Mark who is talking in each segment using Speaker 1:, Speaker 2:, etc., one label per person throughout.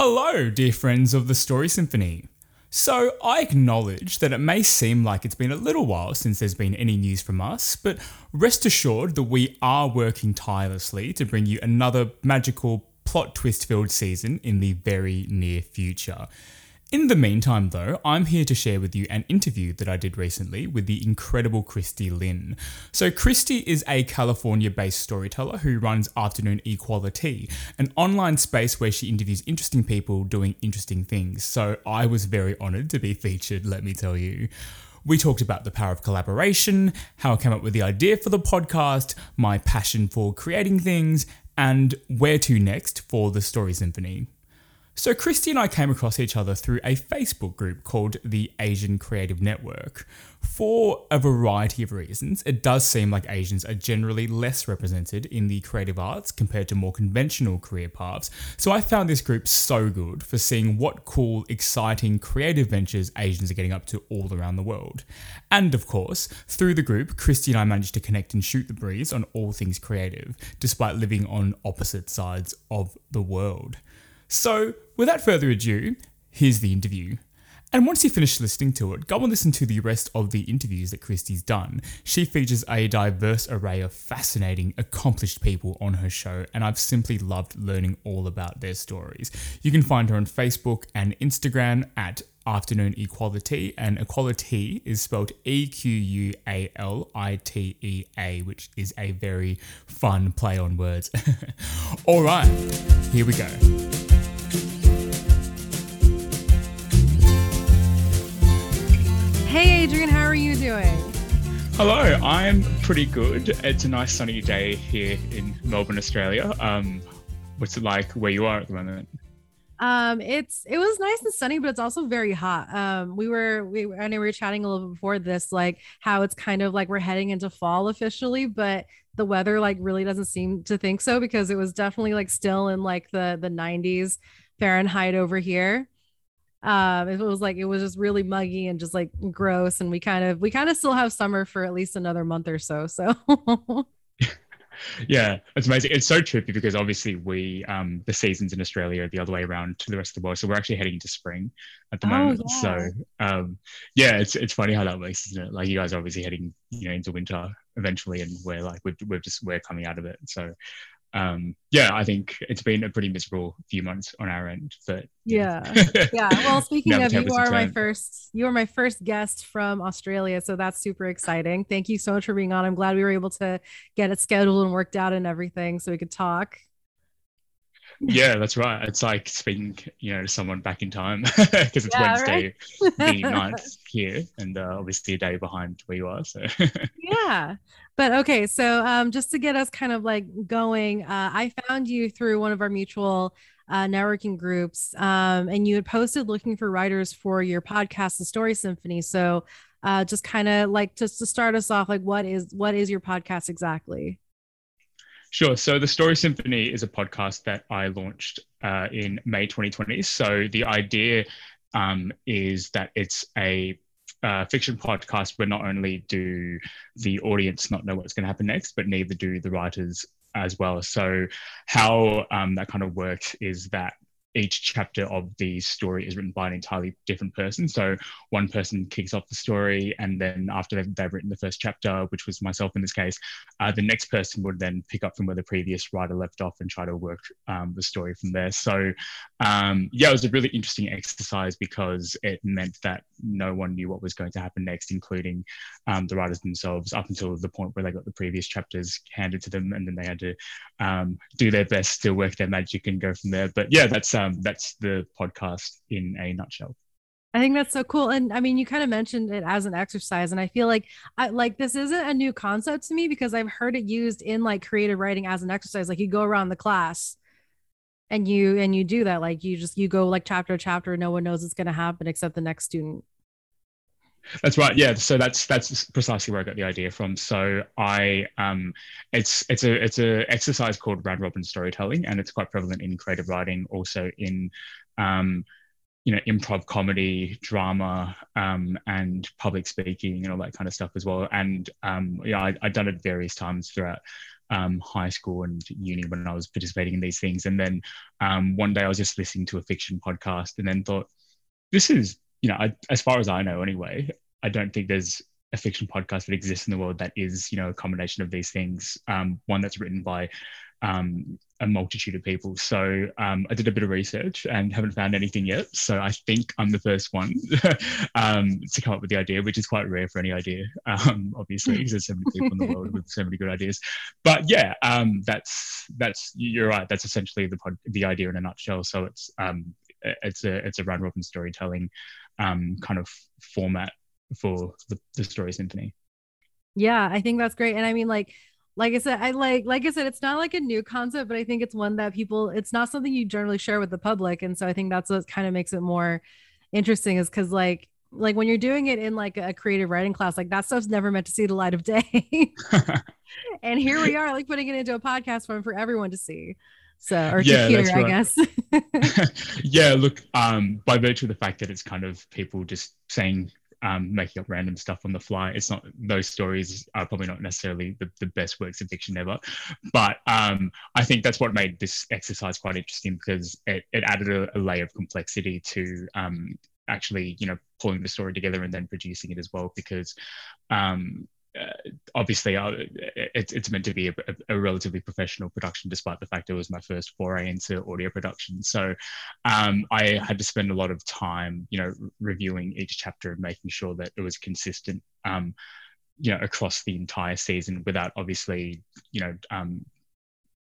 Speaker 1: Hello, dear friends of the Story Symphony. So, I acknowledge that it may seem like it's been a little while since there's been any news from us, but rest assured that we are working tirelessly to bring you another magical, plot twist filled season in the very near future. In the meantime, though, I'm here to share with you an interview that I did recently with the incredible Christy Lin. So, Christy is a California based storyteller who runs Afternoon Equalitea, an online space where she interviews interesting people doing interesting things. So, I was very honoured to be featured, let me tell you. We talked about the power of collaboration, how I came up with the idea for the podcast, my passion for creating things, and where to next for the Story Symphony. So, Christy and I came across each other through a Facebook group called the Asian Creative Network. For a variety of reasons, it does seem like Asians are generally less represented in the creative arts compared to more conventional career paths. So, I found this group so good for seeing what cool, exciting, creative ventures Asians are getting up to all around the world. And of course, through the group, Christy and I managed to connect and shoot the breeze on all things creative, despite living on opposite sides of the world. So, without further ado, here's the interview. And once you finish listening to it, go and listen to the rest of the interviews that Christy's done. She features a diverse array of fascinating, accomplished people on her show, and I've simply loved learning all about their stories. You can find her on Facebook and Instagram at Afternoon Equalitea, and equalitea is spelled E Q U A L I T E A, which is a very fun play on words. all right, here we go.
Speaker 2: Hey Adrian, how are you doing?
Speaker 1: Hello, I'm pretty good. It's a nice sunny day here in Melbourne, Australia. Um, what's it like where you are at the moment?
Speaker 2: Um, it's it was nice and sunny, but it's also very hot. Um, we were we I know we were chatting a little bit before this, like how it's kind of like we're heading into fall officially, but the weather like really doesn't seem to think so because it was definitely like still in like the the 90s Fahrenheit over here um it was like it was just really muggy and just like gross and we kind of we kind of still have summer for at least another month or so so.
Speaker 1: Yeah it's amazing. It's so trippy because obviously we um the seasons in australia are the other way around to the rest of the world so we're actually heading into spring at the oh, moment. Yeah. so um yeah it's it's funny how that works isn't it? Like you guys are obviously heading you know into winter eventually and we're like we're, we're just we're coming out of it. So um, yeah, I think it's been a pretty miserable few months on our end. But
Speaker 2: yeah, yeah. Well, speaking of, you are my first, you are my first guest from Australia, so that's super exciting. Thank you so much for being on. I'm glad we were able to get it scheduled and worked out and everything, so we could talk
Speaker 1: yeah, that's right. It's like speaking, you know, to someone back in time because it's yeah, Wednesday, right? the 9th here, and uh, obviously a day behind where you are. So
Speaker 2: yeah, but okay. So um, just to get us kind of like going, uh, I found you through one of our mutual uh, networking groups, um, and you had posted looking for writers for your podcast, The Story Symphony. So uh, just kind of like just to start us off, like what is what is your podcast exactly?
Speaker 1: Sure. So the Story Symphony is a podcast that I launched uh, in May 2020. So the idea um, is that it's a uh, fiction podcast where not only do the audience not know what's going to happen next, but neither do the writers as well. So how um, that kind of works is that each chapter of the story is written by an entirely different person. So one person kicks off the story, and then after they've, they've written the first chapter, which was myself in this case, uh, the next person would then pick up from where the previous writer left off and try to work um, the story from there. So um, yeah, it was a really interesting exercise because it meant that no one knew what was going to happen next, including um, the writers themselves, up until the point where they got the previous chapters handed to them, and then they had to um, do their best to work their magic and go from there. But yeah, that's um, Um, that's the podcast in a nutshell.
Speaker 2: I think that's so cool. And I mean, you kind of mentioned it as an exercise. And I feel like I like this isn't a new concept to me because I've heard it used in like creative writing as an exercise. Like you go around the class and you and you do that. Like you just you go like chapter chapter, no one knows it's gonna happen except the next student.
Speaker 1: That's right. Yeah. So that's that's precisely where I got the idea from. So I um it's it's a it's a exercise called round robin storytelling, and it's quite prevalent in creative writing, also in um you know improv comedy drama um, and public speaking and all that kind of stuff as well and um, yeah I, have done it various times throughout um, high school and uni when I was participating in these things. And then um, one day I was just listening to a fiction podcast and then thought, this is, you know, I, as far as I know anyway, I don't think there's a fiction podcast that exists in the world that is, you know, a combination of these things. Um, one that's written by um, a multitude of people. So um, I did a bit of research and haven't found anything yet. So I think I'm the first one um, to come up with the idea, which is quite rare for any idea, um, obviously, because there's so many people in the world with so many good ideas. But yeah, um, that's that's you're right. That's essentially the pod, the idea in a nutshell. So it's um, it's a it's a round robin storytelling um, kind of format for the, the story symphony.
Speaker 2: Yeah, I think that's great. And I mean, like like I said, I like like I said, it's not like a new concept, but I think it's one that people it's not something you generally share with the public. And so I think that's what kind of makes it more interesting is because like like when you're doing it in like a creative writing class, like that stuff's never meant to see the light of day. and here we are, like putting it into a podcast form for everyone to see. So or yeah, hear, right. I
Speaker 1: guess. yeah, look, um, by virtue of the fact that it's kind of people just saying um, making up random stuff on the fly. It's not those stories are probably not necessarily the, the best works of fiction ever, but um, I think that's what made this exercise quite interesting because it, it added a, a layer of complexity to um, actually, you know, pulling the story together and then producing it as well. Because um, uh, obviously uh, it, it's meant to be a, a, relatively professional production despite the fact it was my first foray into audio production so um, i had to spend a lot of time you know reviewing each chapter and making sure that it was consistent um, you know across the entire season without obviously you know um,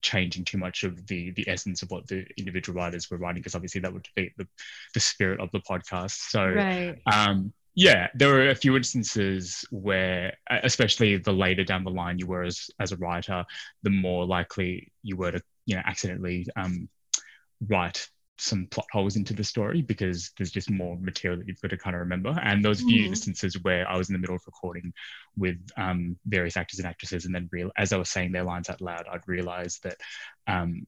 Speaker 1: changing too much of the the essence of what the individual writers were writing because obviously that would defeat the, the spirit of the podcast so right. um yeah, there were a few instances where, especially the later down the line you were as, as a writer, the more likely you were to, you know, accidentally um, write some plot holes into the story because there's just more material that you've got to kind of remember. And those few mm. instances where I was in the middle of recording with um, various actors and actresses, and then real as I was saying their lines out loud, I'd realize that um,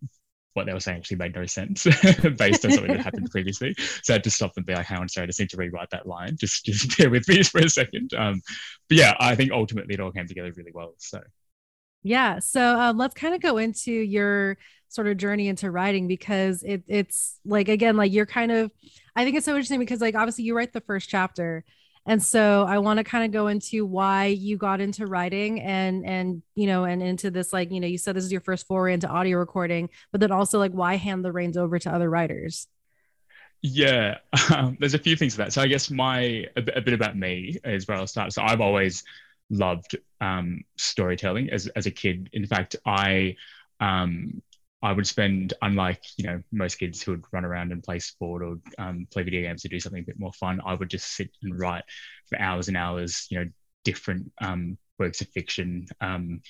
Speaker 1: what they were saying actually made no sense based on something that happened previously. So I had to stop and be like, hang on, sorry, I just need to rewrite that line. Just just bear with me for a second. Um, but yeah, I think ultimately it all came together really well. So
Speaker 2: yeah. So um, let's kind of go into your sort of journey into writing because it, it's like again, like you're kind of I think it's so interesting because like obviously you write the first chapter and so i want to kind of go into why you got into writing and and you know and into this like you know you said this is your first foray into audio recording but then also like why hand the reins over to other writers?
Speaker 1: Yeah um, there's a few things to that so i guess my a bit, a bit about me is where i'll start. So i've always loved um, storytelling as, as a kid. In fact i um, I would spend, unlike you know most kids who would run around and play sport or um, play video games or do something a bit more fun, I would just sit and write for hours and hours. You know, different um, works of fiction, um,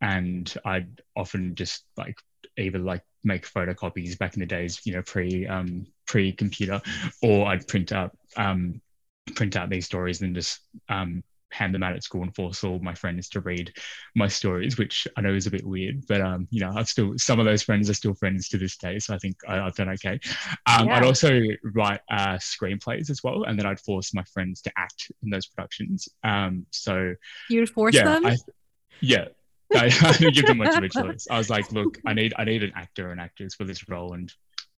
Speaker 1: and I'd often just like either like make photocopies back in the days, you know, pre um, pre computer, or I'd print out um, print out these stories and just um, hand them out at school and force all my friends to read my stories, which I know is a bit weird, but um, you know, I've still some of those friends are still friends to this day, so I think I, have done okay. Um, yeah. I'd also write uh, screenplays as well, and then I'd force my friends to act in those productions. Um, so
Speaker 2: you'd force yeah, them. I,
Speaker 1: yeah, I, I didn't give them much of a choice. I was like, look, I need I need an actor and actress for this role, and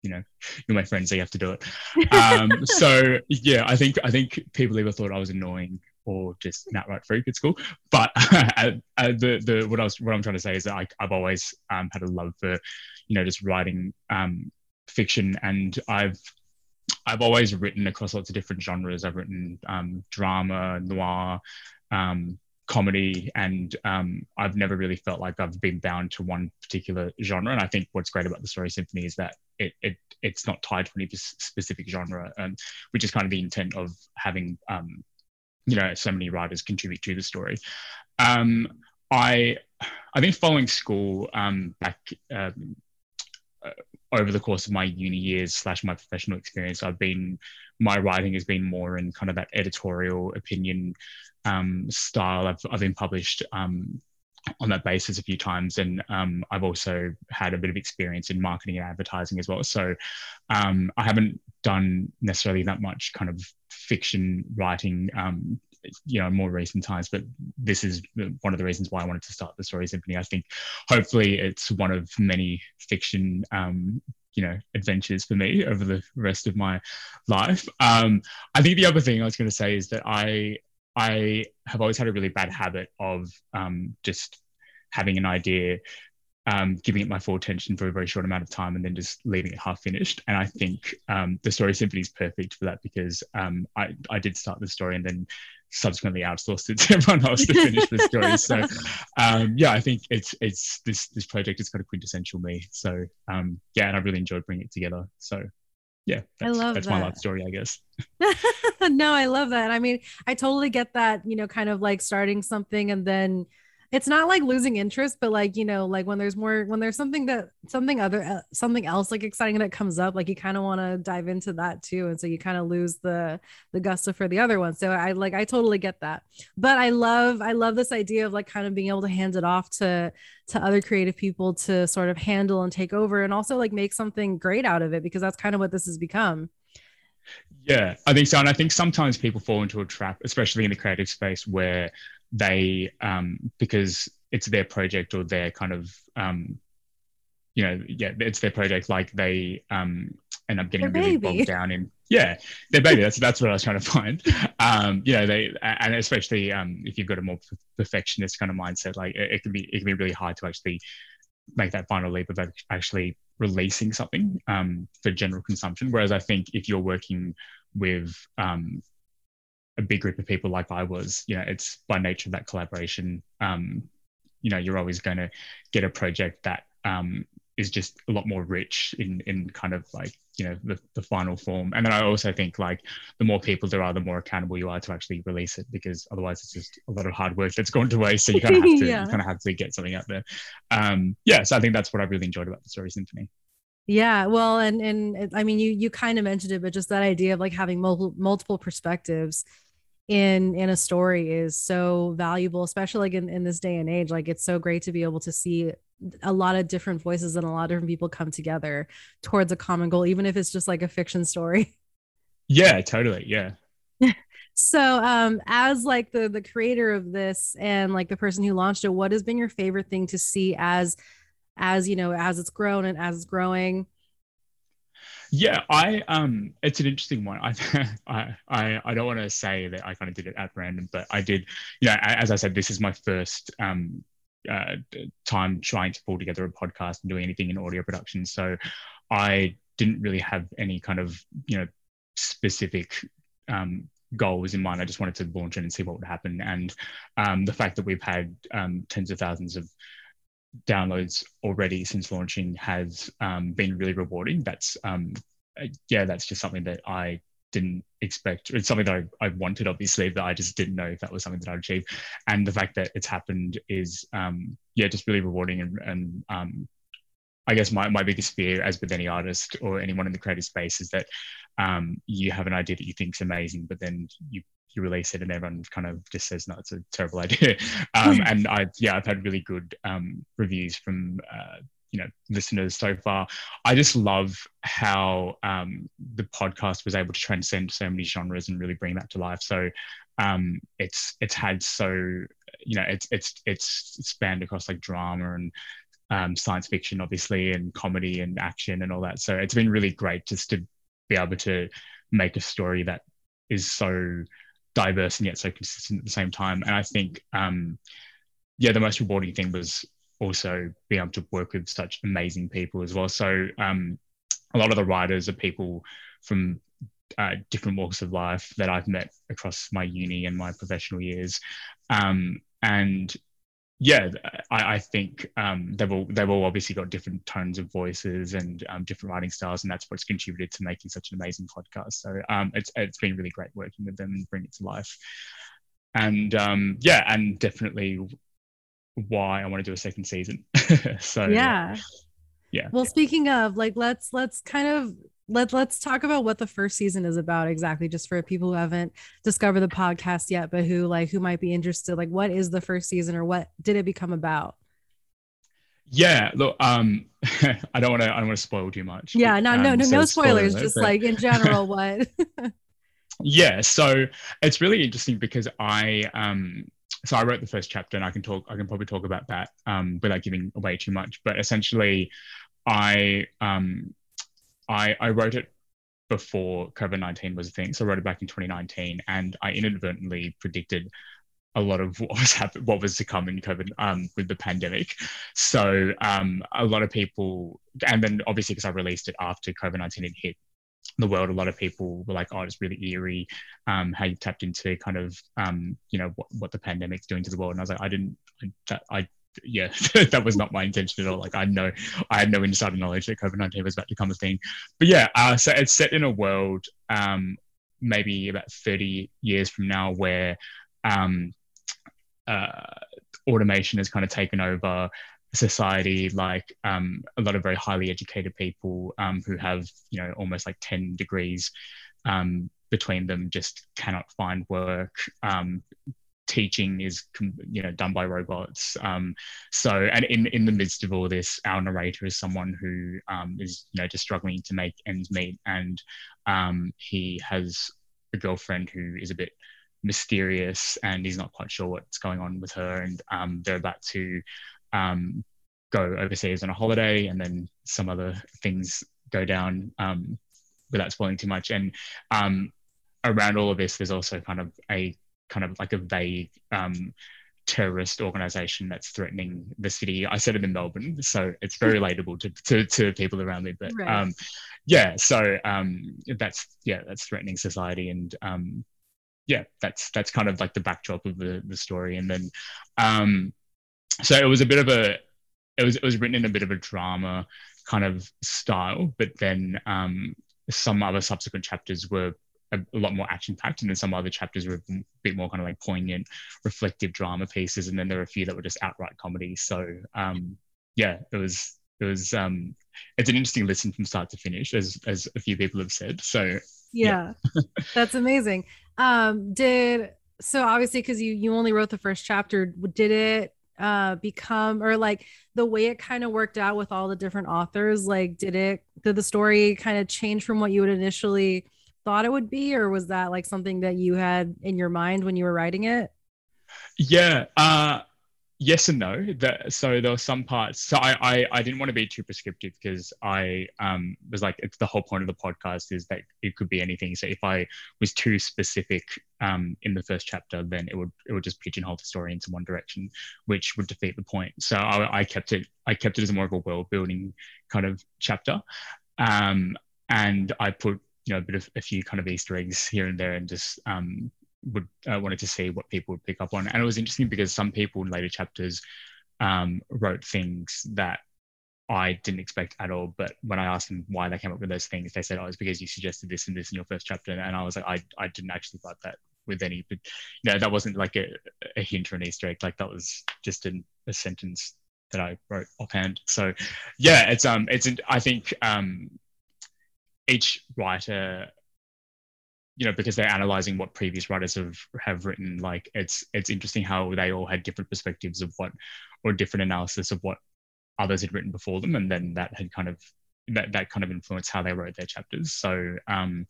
Speaker 1: you know, you're my friend, so you have to do it. Um, so yeah, I think I think people either thought I was annoying or just outright freak at school. But uh, uh, the the what I was what I'm trying to say is that I, have always um, had a love for, you know, just writing um, fiction, and I've I've always written across lots of different genres. I've written um, drama, noir, um, comedy, and um, I've never really felt like I've been bound to one particular genre. And I think what's great about the Story Symphony is that it, it it's not tied to any specific genre, um, which is kind of the intent of having um, you know so many writers contribute to the story. Um, I I think following school um, back um, uh, over the course of my uni years slash my professional experience, I've been my writing has been more in kind of that editorial opinion um, style. I've I've been published um, on that basis a few times. And um, I've also had a bit of experience in marketing and advertising as well. So um, I haven't done necessarily that much kind of fiction writing um, you know more recent times but this is one of the reasons why i wanted to start the story symphony. I think hopefully it's one of many fiction um, you know adventures for me over the rest of my life. Um, i think the other thing i was going to say is that i i have always had a really bad habit of um, just having an idea um, giving it my full attention for a very short amount of time and then just leaving it half finished. And I think um, the story symphony is perfect for that because um, I, I did start the story and then subsequently outsourced it to everyone else to finish the story. So um, yeah, I think it's it's this this project is kind of quintessential me. So um, yeah, and I really enjoyed bringing it together. So yeah,
Speaker 2: I love
Speaker 1: that's
Speaker 2: that.
Speaker 1: my life story, I guess.
Speaker 2: no, I love that. I mean, I totally get that. You know, kind of like starting something and then it's not like losing interest but like you know like when there's more when there's something that something other uh, something else like exciting that comes up like you kind of want to dive into that too and so you kind of lose the the gusto for the other one. So i like i totally get that. But i love i love this idea of like kind of being able to hand it off to to other creative people to sort of handle and take over and also like make something great out of it because that's kind of what this has become.
Speaker 1: Yeah, I think so. And I think sometimes people fall into a trap, especially in the creative space, where they um, because it's their project or their kind of um, you know yeah it's their project like they um, end up getting really bogged down in yeah their baby that's that's what I was trying to find. Um, you know they and especially um, if you've got a more perfectionist kind of mindset like it, it can be it can be really hard to actually make that final leap of actually releasing something um, for general consumption. Whereas I think if you're working with um, a big group of people like I was, you know, it's by nature of that collaboration. Um, you know, you're always going to get a project that um, is just a lot more rich in in kind of like you know the, the final form. And then I also think like the more people there are, the more accountable you are to actually release it because otherwise it's just a lot of hard work that's gone to waste. So you kind of have to yeah. kind of have to get something out there. Um, yeah, so I think that's what I really enjoyed about the story symphony.
Speaker 2: Yeah, well, and and I mean, you you kind of mentioned it, but just that idea of like having multiple multiple perspectives in in a story is so valuable especially like in, in this day and age like it's so great to be able to see a lot of different voices and a lot of different people come together towards a common goal even if it's just like a fiction story.
Speaker 1: Yeah totally yeah.
Speaker 2: So um as like the the creator of this and like the person who launched it what has been your favorite thing to see as as you know as it's grown and as it's growing
Speaker 1: yeah, I um, it's an interesting one. I I I, don't want to say that I kind of did it at random, but I did. You know, as I said, this is my first um uh, time trying to pull together a podcast and doing anything in audio production. So I didn't really have any kind of you know specific um, goals in mind. I just wanted to launch it and see what would happen. And um, the fact that we've had um, tens of thousands of downloads already since launching has um, been really rewarding. That's um, uh, yeah, that's just something that I didn't expect. It's something that I, I wanted, obviously, but I just didn't know if that was something that I'd achieve. And the fact that it's happened is um, yeah, just really rewarding and, and um, I guess my, my biggest fear, as with any artist or anyone in the creative space, is that um, you have an idea that you think is amazing, but then you you release it and everyone kind of just says no it's a terrible idea. Um, and i yeah i've had really good um, reviews from uh, you know listeners so far. I just love how um, the podcast was able to transcend so many genres and really bring that to life. So um, it's it's had so you know it's it's it's spanned across like drama and um, science fiction obviously and comedy and action and all that so it's been really great just to be able to make a story that is so diverse and yet so consistent at the same time. And I think, um, yeah, the most rewarding thing was also being able to work with such amazing people as well. So um, a lot of the writers are people from uh, different walks of life that I've met across my uni and my professional years. Um, and yeah, I, I think um, they've all they've all obviously got different tones of voices and um, different writing styles, and that's what's contributed to making such an amazing podcast. So um, it's it's been really great working with them and bring it to life. And um, yeah, and definitely why I want to do a second season. so
Speaker 2: yeah,
Speaker 1: yeah.
Speaker 2: Well, speaking of like, let's let's kind of let let's talk about what the first season is about exactly just for people who haven't discovered the podcast yet but who like who might be interested like what is the first season or what did it become about
Speaker 1: yeah look um i don't want to i don't want to spoil too much
Speaker 2: yeah no um, no no, so no spoilers just but... like in general what
Speaker 1: yeah, so it's really interesting because I um so I wrote the first chapter and I can talk I can probably talk about that um without giving away too much. But essentially I um I I wrote it before COVID 19 was a thing. So I wrote it back in 2019 and I inadvertently predicted a lot of what was happen- what was to come in COVID um, with the pandemic. So um, a lot of people, and then obviously because I released it after COVID nineteen had hit the world, a lot of people were like, "Oh, it's really eerie um, how you tapped into kind of um, you know what, what the pandemic's doing to the world." And I was like, "I didn't, I, I yeah, that was not my intention at all. Like I know, I had no insider knowledge that COVID nineteen was about to become a thing. But yeah, uh, so it's set in a world, um, maybe about thirty years from now, where um, uh, automation has kind of taken over society like um, a lot of very highly educated people um, who have you know almost like 10 degrees um, between them just cannot find work um, teaching is you know done by robots. Um, so and in in the midst of all this our narrator is someone who um, is you know just struggling to make ends meet. And he has a girlfriend who is a bit mysterious and he's not quite sure what's going on with her. And um, they're about to um, go overseas on a holiday and then some other things go down um, without spoiling too much. And um, around all of this there's also kind of a kind of like a vague um, terrorist organization that's threatening the city i said it in melbourne so it's very relatable to, to, to people around me but right. um, yeah so um, that's yeah that's threatening society and um, yeah, that's that's kind of like the backdrop of the the story. And then, um, so it was a bit of a, it was it was written in a bit of a drama kind of style, but then um, some other subsequent chapters were a, a lot more action packed, and then some other chapters were a bit more kind of like poignant, reflective drama pieces, and then there were a few that were just outright comedy. So um, yeah, it was it was um, it's an interesting listen from start to finish, as as a few people have said. So
Speaker 2: yeah, yeah. that's amazing. Um, did so obviously because you you only wrote the first chapter, did it uh become or like the way it kind of worked out with all the different authors like did it did the story kind of change from what you had initially thought it would be or was that like something that you had in your mind when you were writing it?
Speaker 1: Yeah uh yes and no. That so there were some parts so I, I i didn't want to be too prescriptive because i um was like it's the whole point of the podcast is that it could be anything. So if i was too specific um in the first chapter then it would it would just pigeonhole the story into one direction which would defeat the point. So i, I kept it i kept it as more of a world building kind of chapter. Um and i put you know a bit of a few kind of easter eggs here and there and just um would uh, wanted to see what people would pick up on. And it was interesting because some people in later chapters um, wrote things that I didn't expect at all. But when I asked them why they came up with those things, they said, "Oh, it's because you suggested this and this in your first chapter." And I was like, "I, I didn't actually write that with any, but you know, that wasn't like a, a hint or an Easter egg. Like that was just an, a sentence that I wrote offhand. So, yeah, it's um, it's I think um, each writer you know because they're analyzing what previous writers have have written like it's it's interesting how they all had different perspectives of what or different analysis of what others had written before them and then that had kind of that, that kind of influenced how they wrote their chapters. So um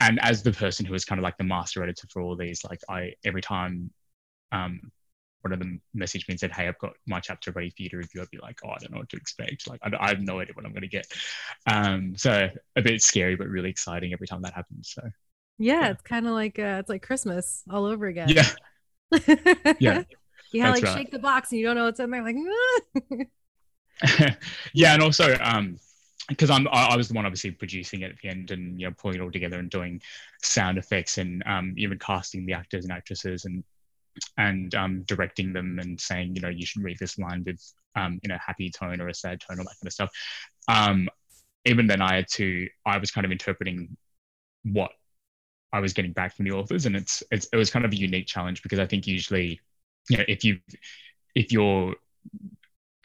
Speaker 1: and as the person who was kind of like the master editor for all these like i every time um one of them messaged me and said, "Hey, I've got my chapter ready for you to review." I'd be like, "Oh, I don't know what to expect. Like, I, I have no idea what I'm going to get." Um, so a bit scary, but really exciting every time that happens. So
Speaker 2: yeah, yeah. it's kind of like uh, it's like Christmas all over again.
Speaker 1: Yeah. yeah.
Speaker 2: You have like right. shake the box and you don't know what's in there. Like,
Speaker 1: yeah, and also um, because I'm I, I, was the one obviously producing it at the end and you know pulling it all together and doing sound effects and um, even casting the actors and actresses and and um, directing them and saying you know you should read this line with um, in a happy tone or a sad tone or that kind of stuff. Um, even then, I had to I was kind of interpreting what I was getting back from the authors, and it's, it's it was kind of a unique challenge because I think usually, you know, if you if you're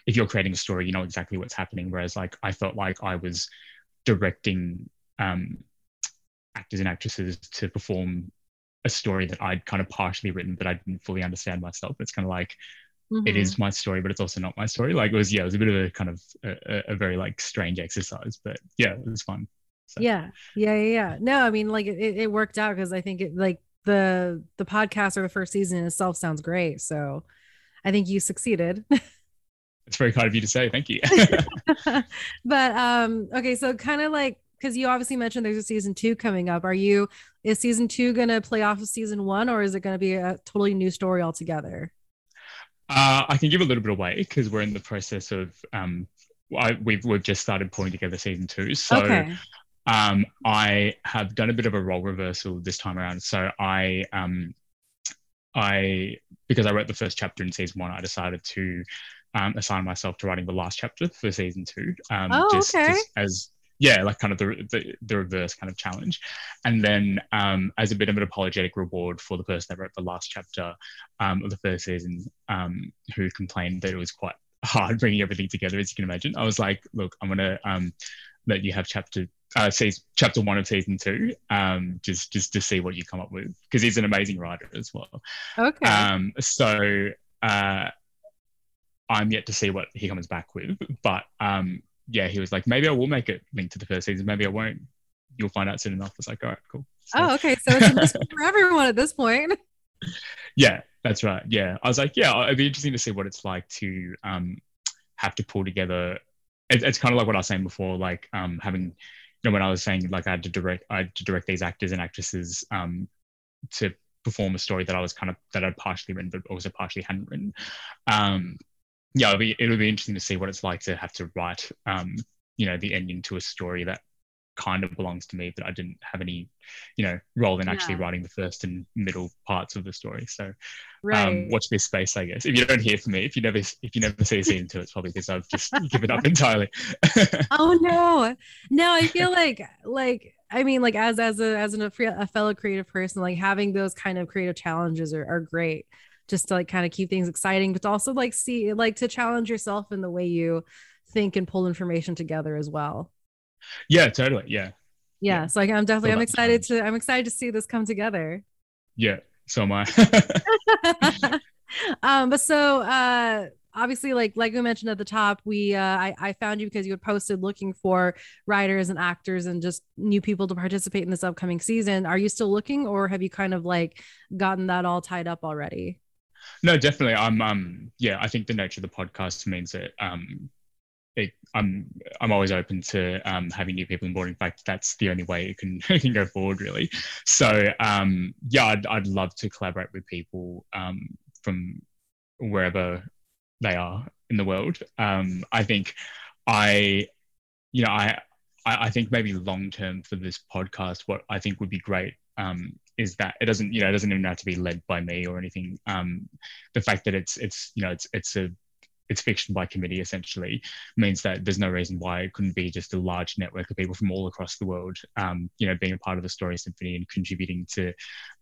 Speaker 1: if you're creating a story, you know exactly what's happening. Whereas, like, I felt like I was directing um, actors and actresses to perform a story that I'd kind of partially written, but I didn't fully understand myself. It's kind of like mm-hmm. it is mm-hmm. my story, but it's also not my story. Like, it was yeah, it was a bit of a kind of a, a very like strange exercise, but yeah, it was fun.
Speaker 2: So. Yeah, yeah, yeah, yeah. No, I mean, like it, it worked out because I think it like the the podcast or the first season itself sounds great. So I think you succeeded.
Speaker 1: It's very kind of you to say. Thank you.
Speaker 2: but um, okay, so kind of like because you obviously mentioned there's a season two coming up. Are you is season two gonna play off of season one, or is it gonna be a totally new story altogether?
Speaker 1: Uh, I can give a little bit away because we're in the process of um, I, we've we've just started pulling together season two. So okay. um, I have done a bit of a role reversal this time around. So I um, I because I wrote the first chapter in season one, I decided to um, assign myself to writing the last chapter for season two. Um,
Speaker 2: oh, just, okay.
Speaker 1: Just as yeah, like kind of the, the, the reverse kind of challenge, and then um, as a bit of an apologetic reward for the person that wrote the last chapter um, of the first season, um, who complained that it was quite hard bringing everything together, as you can imagine. I was like, look, I'm gonna um, let you have chapter uh, season, chapter one of season two, um, just just to see what you come up with, because he's an amazing writer as well.
Speaker 2: Okay.
Speaker 1: Um, so. Uh, I'm yet to see what he comes back with. But um, yeah, he was like, maybe I will make it linked to the first season. Maybe I won't. You'll find out soon enough. It's like, all right, cool.
Speaker 2: So, oh, okay. So it's for everyone at this point.
Speaker 1: Yeah, that's right. Yeah, I was like, yeah, it'd be interesting to see what it's like to um, have to pull together. It, it's kind of like what I was saying before, like um, having, you know, when I was saying like I had to direct, I had to direct these actors and actresses um, to perform a story that I was kind of that I'd partially written, but also partially hadn't written. Um, yeah, it'll be it'll be interesting to see what it's like to have to write, um, you know, the ending to a story that kind of belongs to me, but I didn't have any, you know, role in actually yeah. writing the first and middle parts of the story. So, um, right. um, watch this space, I guess. If you don't hear from me, if you never if you never see a season two, it's probably because I've just given up entirely.
Speaker 2: oh no, no, I feel like like I mean, like as as a as an, a fellow creative person, like having those kind of creative challenges are, are great just to like kind of keep things exciting, but to also like see like to challenge yourself in the way you think and pull information together as well.
Speaker 1: Yeah, totally. Yeah.
Speaker 2: Yeah. yeah. So like I'm definitely I'm excited to I'm excited to see this come together.
Speaker 1: Yeah, so am I.
Speaker 2: um, but so uh obviously like like we mentioned at the top we uh I, I found you because you had posted looking for writers and actors and just new people to participate in this upcoming season are you still looking or have you kind of like gotten that all tied up already
Speaker 1: no, definitely. I'm um yeah, I think the nature of the podcast means that um it, I'm I'm always open to um, having new people on board. In fact, that's the only way it can it can go forward, really. So um, yeah, I'd, I'd love to collaborate with people um, from wherever they are in the world. Um, I think I, you know, I I, think maybe long term for this podcast, what I think would be great um, is that it doesn't you know it doesn't even have to be led by me or anything. Um, the fact that it's it's you know it's it's a it's fiction by committee essentially means that there's no reason why it couldn't be just a large network of people from all across the world um, you know being a part of the story symphony and contributing to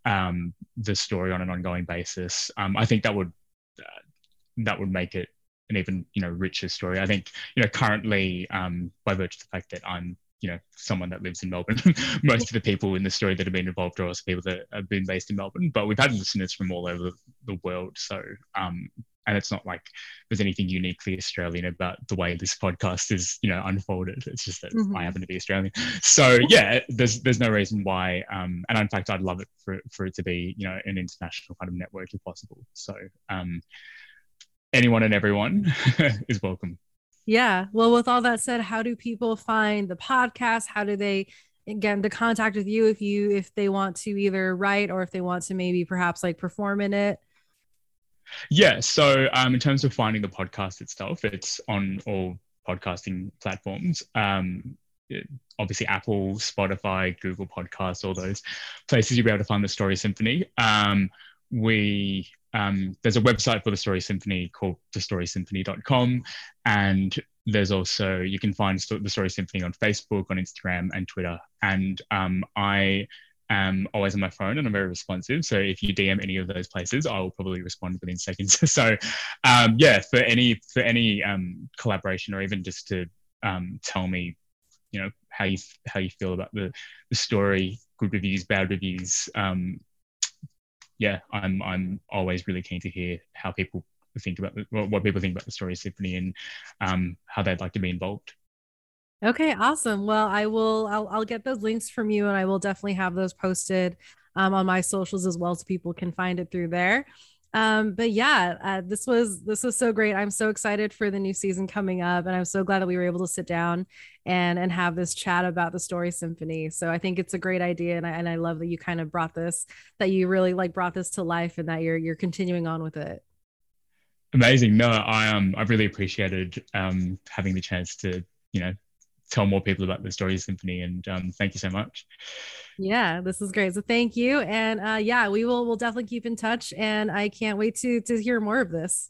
Speaker 1: um, the story on an ongoing basis. Um, i think that would uh, that would make it an even you know richer story. I think you know currently um, by virtue of the fact that i'm you know someone that lives in Melbourne. Most of the people in the story that have been involved are also people that have been based in Melbourne, but we've had listeners from all over the world. So um, and it's not like there's anything uniquely Australian about the way this podcast is, you know, unfolded. It's just that mm-hmm. I happen to be Australian. So yeah, there's there's no reason why. Um, and in fact, I'd love it for for it to be, you know, an international kind of network if possible. So um, anyone and everyone is welcome.
Speaker 2: Yeah. Well, with all that said, how do people find the podcast? How do they get into contact with you if you if they want to either write or if they want to maybe perhaps like perform in it?
Speaker 1: Yeah. So um, in terms of finding the podcast itself, it's on all podcasting platforms. Um, it, obviously Apple, Spotify, Google Podcasts, all those places you'll be able to find the Story Symphony. Um, we um, there's a website for the Story Symphony called thestorysymphony.com. And there's also, you can find the Story Symphony on Facebook, on Instagram, and Twitter. And um, I am always on my phone and I'm very responsive. So if you DM any of those places, I will probably respond within seconds. so um, yeah, for any for any um, collaboration or even just to um, tell me, you know, how you how you feel about the the story, good reviews, bad reviews, um, yeah, I'm I'm always really keen to hear how people think about the, what people think about the story of symphony and um, how they'd like to be involved.
Speaker 2: Okay, awesome. Well, I will. I'll, I'll get those links from you, and I will definitely have those posted um, on my socials as well, so people can find it through there. Um, but yeah, uh, this was this was so great. I'm so excited for the new season coming up, and I'm so glad that we were able to sit down and and have this chat about the story symphony. So I think it's a great idea, and I and I love that you kind of brought this, that you really like brought this to life, and that you're you're continuing on with it.
Speaker 1: Amazing. No, I um I really appreciated um having the chance to you know tell more people about the story symphony, and um thank you so much.
Speaker 2: Yeah, this is great. So thank you. And uh, yeah, we will we'll definitely keep in touch. And I can't wait to to hear more of this.